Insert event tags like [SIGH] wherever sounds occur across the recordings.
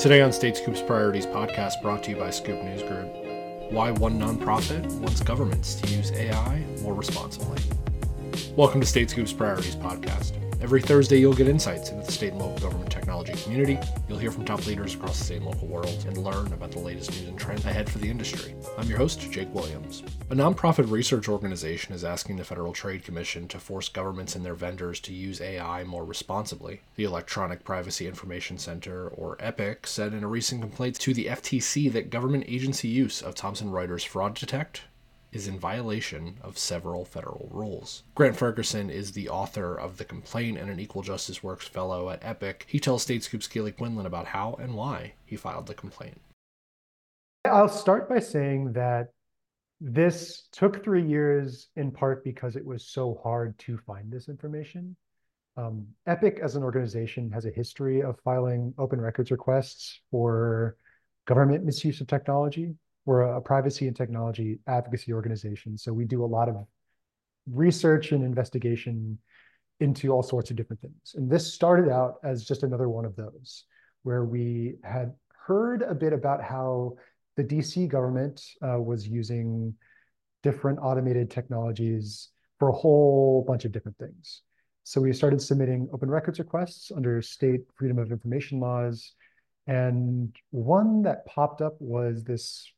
Today on StateScoop's Priorities podcast, brought to you by Scoop News Group, why one nonprofit wants governments to use AI more responsibly. Welcome to StateScoop's Priorities podcast. Every Thursday, you'll get insights into the state and local government technology community. You'll hear from top leaders across the state and local world and learn about the latest news and trends ahead for the industry. I'm your host, Jake Williams. A nonprofit research organization is asking the Federal Trade Commission to force governments and their vendors to use AI more responsibly. The Electronic Privacy Information Center, or EPIC, said in a recent complaint to the FTC that government agency use of Thomson Reuters Fraud Detect is in violation of several federal rules. Grant Fergusson is the author of The Complaint and an Equal Justice Works Fellow at EPIC. He tells StateScoop's Keely Quinlan about how and why he filed the complaint. I'll start by saying that this took three years in part because it was so hard to find this information. Um, EPIC as an organization has a history of filing open records requests for government misuse of technology. We're a privacy and technology advocacy organization. So we do a lot of research and investigation into all sorts of different things. And this started out as just another one of those, where we had heard a bit about how the DC government uh, was using different automated technologies for a whole bunch of different things. So we started submitting open records requests under state freedom of information laws. And one that popped up was this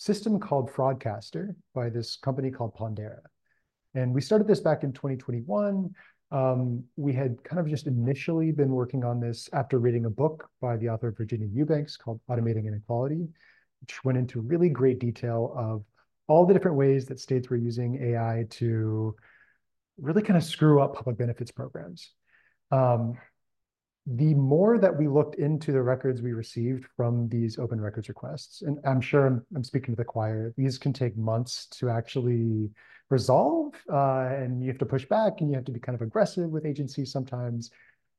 system called Fraudcaster by this company called Pondera. And we started this back in 2021. Um, we had kind of just initially been working on this after reading a book by the author Virginia Eubanks called Automating Inequality, which went into really great detail of all the different ways that states were using AI to really kind of screw up public benefits programs. Um, the more that we looked into the records we received from these open records requests, and I'm sure I'm, I'm speaking to the choir, these can take months to actually resolve, uh, and you have to push back and you have to be kind of aggressive with agencies sometimes.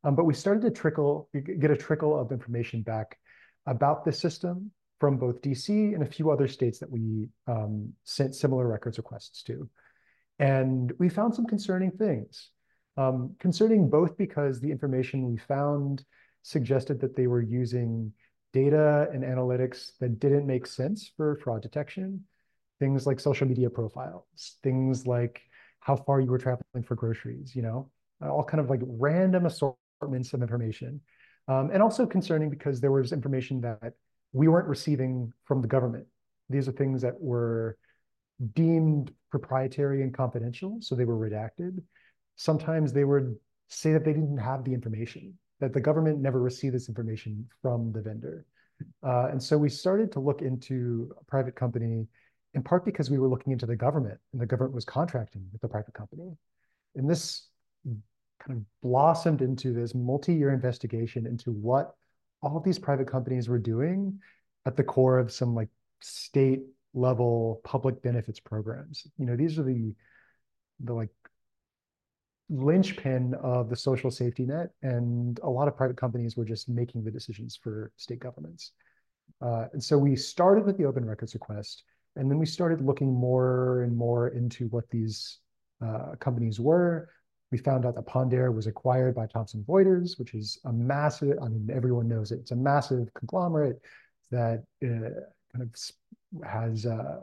Um, but we started to trickle, get a trickle of information back about the system from both DC and a few other states that we um, sent similar records requests to. And we found some concerning things. Um, concerning both because the information we found suggested that they were using data and analytics that didn't make sense for fraud detection. Things like social media profiles, things like how far you were traveling for groceries, you know, all kind of like random assortments of information. Um, and also concerning because there was information that we weren't receiving from the government. These are things that were deemed proprietary and confidential, so they were redacted sometimes they would say that they didn't have the information, that the government never received this information from the vendor. Uh, and so we started to look into a private company, in part because we were looking into the government and the government was contracting with the private company. And this kind of blossomed into this multi-year investigation into what all these private companies were doing at the core of some like state level public benefits programs. You know, these are the the like linchpin of the social safety net, and a lot of private companies were just making the decisions for state governments. Uh, and so we started with the open records request, and then we started looking more and more into what these uh, companies were. We found out that Pondera was acquired by Thomson Reuters, which is a massive, I mean, everyone knows it. It's a massive conglomerate that uh, kind of has uh,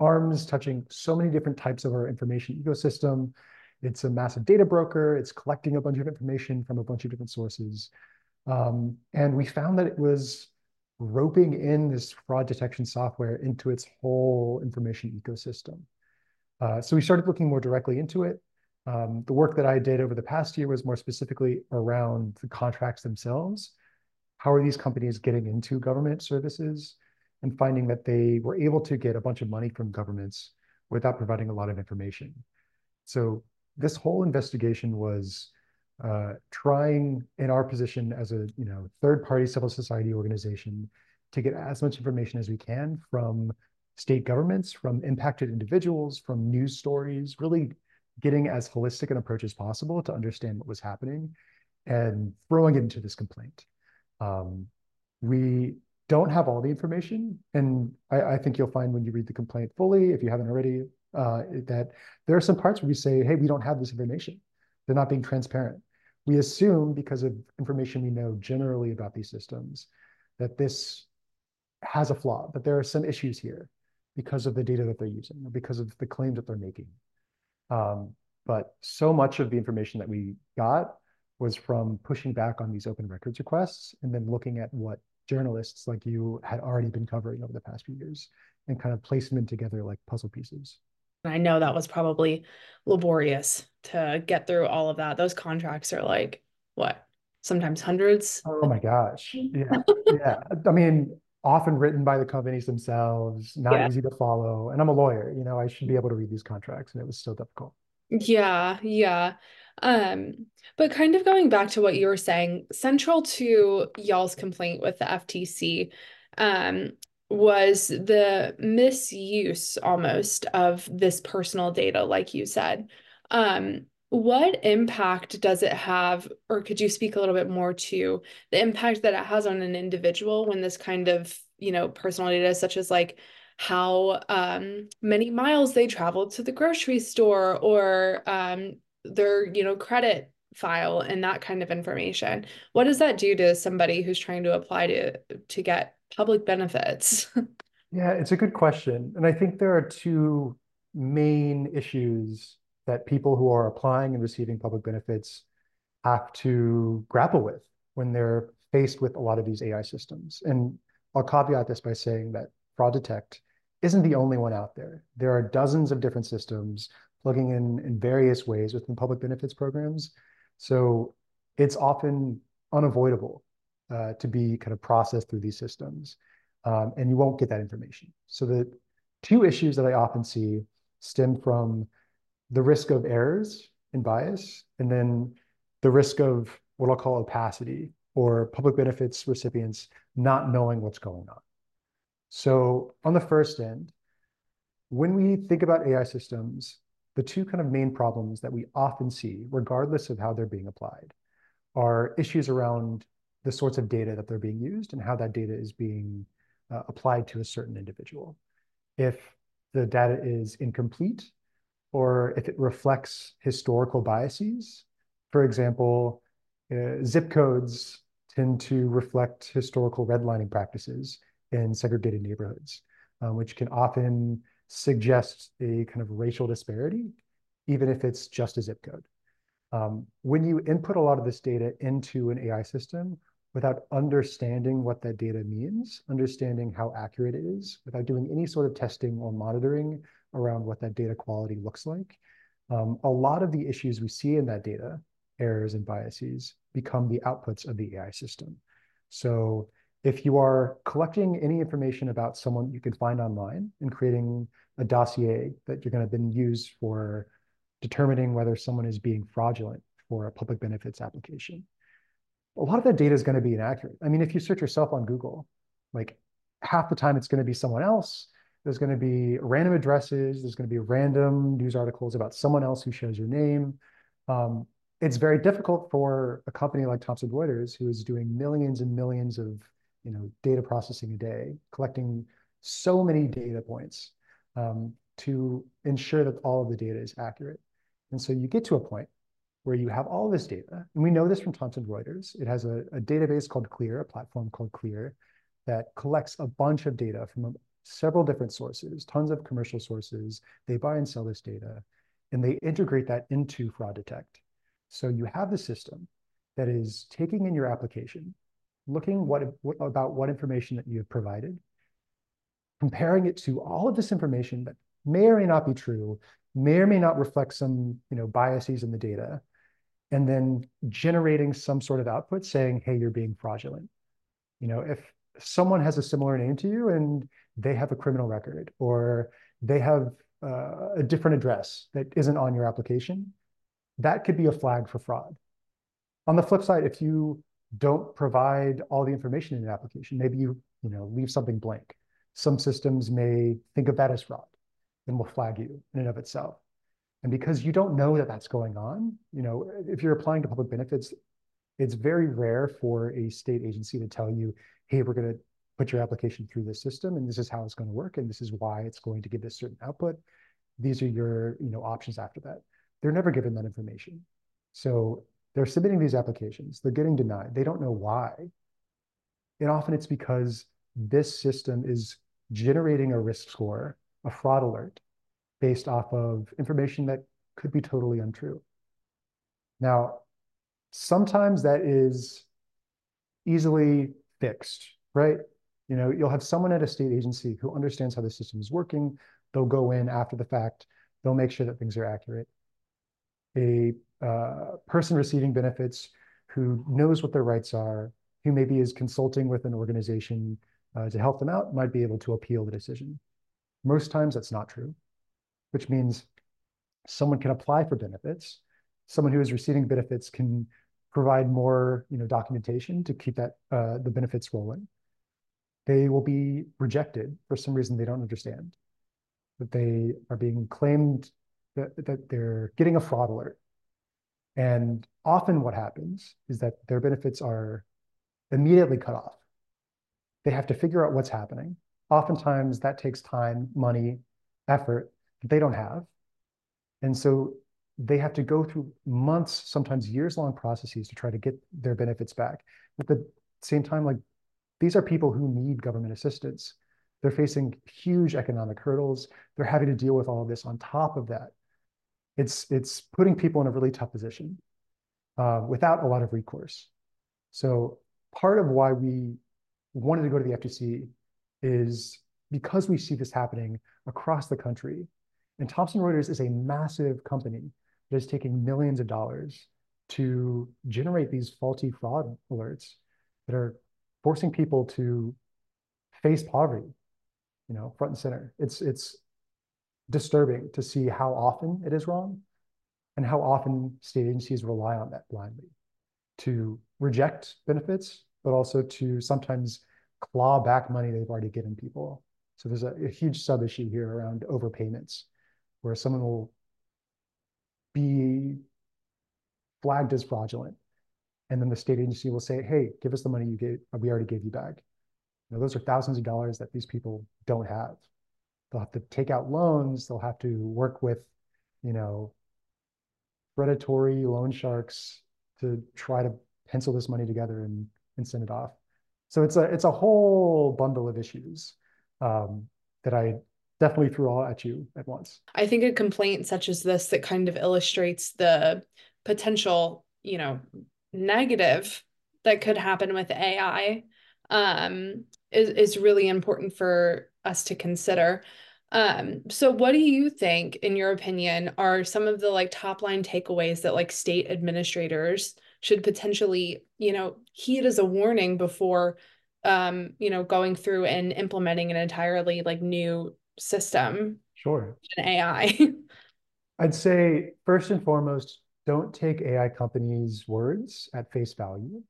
arms touching so many different types of our information ecosystem. It's a massive data broker. It's collecting a bunch of information from a bunch of different sources. Um, and we found that it was roping in this fraud detection software into its whole information ecosystem. Uh, so we started looking more directly into it. Um, the work that I did over the past year was more specifically around the contracts themselves. How are these companies getting into government services and finding that they were able to get a bunch of money from governments without providing a lot of information. So this whole investigation was uh, trying in our position as a you know third party civil society organization to get as much information as we can from state governments, from impacted individuals, from news stories, really getting as holistic an approach as possible to understand what was happening and throwing it into this complaint. Um, we don't have all the information, and I, I think you'll find when you read the complaint fully, if you haven't already, uh, that there are some parts where we say, hey, we don't have this information. They're not being transparent. We assume because of information we know generally about these systems that this has a flaw, that there are some issues here because of the data that they're using or because of the claims that they're making. Um, but so much of the information that we got was from pushing back on these open records requests and then looking at what journalists like you had already been covering over the past few years and kind of placing them together like puzzle pieces. I know that was probably laborious to get through all of that. Those contracts are like what? Sometimes hundreds. Oh my gosh. [LAUGHS] Yeah. yeah. I mean, often written by the companies themselves, not yeah. easy to follow. And I'm a lawyer, you know, I should be able to read these contracts and it was so difficult. Yeah, yeah. Um, but kind of going back to what you were saying, central to y'all's complaint with the FTC um, was the misuse almost of this personal data, like you said. Um, what impact does it have, or could you speak a little bit more to the impact that it has on an individual when this kind of, you know, personal data, such as like how um, many miles they traveled to the grocery store or um, their, you know, credit file and that kind of information. What does that do to somebody who's trying to apply to to get public benefits? [LAUGHS] yeah, it's a good question. And I think there are two main issues that people who are applying and receiving public benefits have to grapple with when they're faced with a lot of these AI systems. And I'll caveat this by saying that Fraud Detect isn't the only one out there. There are dozens of different systems plugging in in various ways within public benefits programs. So it's often unavoidable uh, to be kind of processed through these systems. Um, and you won't get that information. So the two issues that I often see stem from the risk of errors and bias, and then the risk of what I'll call opacity or public benefits recipients not knowing what's going on. So on the first end, when we think about AI systems, the two kind of main problems that we often see, regardless of how they're being applied, are issues around the sorts of data that they're being used and how that data is being uh, applied to a certain individual. If the data is incomplete or if it reflects historical biases, for example, uh, zip codes tend to reflect historical redlining practices in segregated neighborhoods, uh, which can often suggest a kind of racial disparity, even if it's just a zip code. Um, when you input a lot of this data into an AI system without understanding what that data means, understanding how accurate it is, without doing any sort of testing or monitoring around what that data quality looks like, um, a lot of the issues we see in that data, errors and biases, become the outputs of the AI system. So if you are collecting any information about someone you can find online and creating a dossier that you're going to then use for determining whether someone is being fraudulent for a public benefits application, a lot of that data is going to be inaccurate. I mean, if you search yourself on Google, like half the time it's going to be someone else. There's going to be random addresses. There's going to be random news articles about someone else who shares your name. Um, it's very difficult for a company like Thomson Reuters, who is doing millions and millions of you know data processing a day, collecting so many data points um, to ensure that all of the data is accurate. And so you get to a point where you have all this data. And we know this from Thomson Reuters. It has a, a database called Clear, a platform called Clear, that collects a bunch of data from several different sources, tons of commercial sources. They buy and sell this data, and they integrate that into Fraud Detect. So you have the system that is taking in your application, looking what, what about what information that you have provided, comparing it to all of this information that may or may not be true, may or may not reflect some you know biases in the data, and then generating some sort of output saying, hey, you're being fraudulent. You know, if someone has a similar name to you and they have a criminal record or they have uh, a different address that isn't on your application, that could be a flag for fraud. On the flip side, if you don't provide all the information in an application, maybe you, you know, leave something blank. Some systems may think of that as fraud and will flag you in and of itself. And because you don't know that that's going on, you know, if you're applying to public benefits, it's very rare for a state agency to tell you, hey, we're going to put your application through this system and this is how it's going to work and this is why it's going to give this certain output. These are your, you know, options after that. They're never given that information. So they're submitting these applications, they're getting denied. They don't know why. And often it's because this system is generating a risk score, a fraud alert, based off of information that could be totally untrue. Now, sometimes that is easily fixed, right? You know, you'll have someone at a state agency who understands how the system is working. They'll go in after the fact. They'll make sure that things are accurate. A person receiving benefits who knows what their rights are, who maybe is consulting with an organization uh, to help them out, might be able to appeal the decision. Most times that's not true, which means someone can apply for benefits. Someone who is receiving benefits can provide more you know, documentation to keep that uh, the benefits rolling. They will be rejected for some reason they don't understand. That they are being claimed that, that they're getting a fraud alert. And often what happens is that their benefits are immediately cut off. They have to figure out what's happening. Oftentimes that takes time, money, effort that they don't have. And so they have to go through months, sometimes years long processes to try to get their benefits back. At the same time, like these are people who need government assistance. They're facing huge economic hurdles. They're having to deal with all of this on top of that. It's, it's putting people in a really tough position uh, without a lot of recourse. So part of why we wanted to go to the FTC is because we see this happening across the country. And Thomson Reuters is a massive company that is taking millions of dollars to generate these faulty fraud alerts that are forcing people to face poverty, you know, front and center. It's it's disturbing to see how often it is wrong and how often state agencies rely on that blindly to reject benefits, but also to sometimes claw back money they've already given people. So there's a, a huge sub issue here around overpayments, where someone will be flagged as fraudulent. And then the state agency will say, hey, give us the money you gave, we already gave you back. Know, those are thousands of dollars that these people don't have. They'll have to take out loans. They'll have to work with, you know, predatory loan sharks to try to pencil this money together and, and send it off. So it's a it's a whole bundle of issues um, that I definitely threw all at you at once. I think a complaint such as this that kind of illustrates the potential, you know, negative that could happen with AI um, is is really important for us to consider. Um, so what do you think, in your opinion, are some of the like top line takeaways that like state administrators should potentially, you know, heed as a warning before um, you know, going through and implementing an entirely like new system? Sure. In AI. [LAUGHS] I'd say first and foremost, don't take AI companies' words at face value.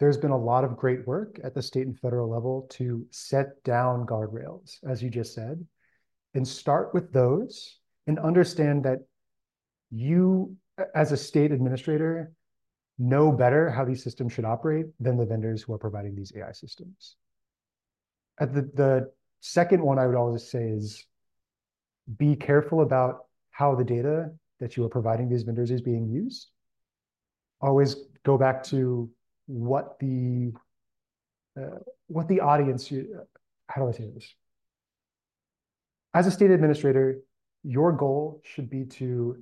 There's been a lot of great work at the state and federal level to set down guardrails, as you just said, and start with those and understand that you, as a state administrator, know better how these systems should operate than the vendors who are providing these AI systems. At the, the second one I would always say is be careful about how the data that you are providing these vendors is being used. Always go back to what the uh, what the audience you, how do I say this? As a state administrator, your goal should be to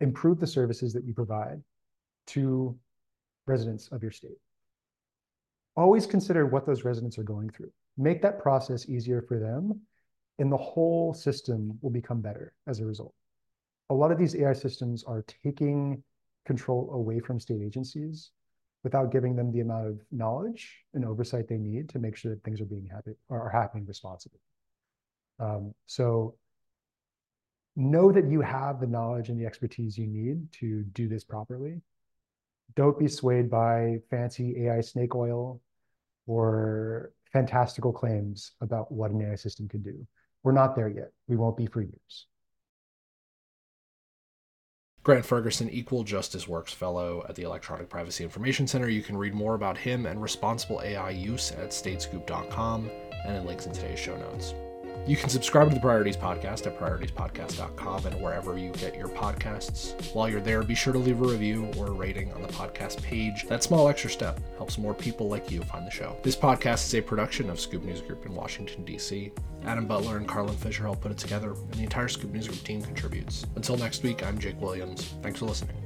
improve the services that you provide to residents of your state. Always consider what those residents are going through. Make that process easier for them, and the whole system will become better as a result. A lot of these AI systems are taking control away from state agencies without giving them the amount of knowledge and oversight they need to make sure that things are being happen are happening responsibly. Um, so know that you have the knowledge and the expertise you need to do this properly don't be swayed by fancy AI snake oil or fantastical claims about what an AI system can do. We're not there yet. We won't be for years. Grant Fergusson, Equal Justice Works Fellow at the Electronic Privacy Information Center. You can read more about him and responsible AI use at statescoop.com and in links in today's show notes. You can subscribe to the Priorities Podcast at prioritiespodcast.com and wherever you get your podcasts. While you're there, be sure to leave a review or a rating on the podcast page. That small extra step helps more people like you find the show. This podcast is a production of Scoop News Group in Washington, D.C. Adam Butler and Carlin Fisher help put it together, and the entire Scoop News Group team contributes. Until next week, I'm Jake Williams. Thanks for listening.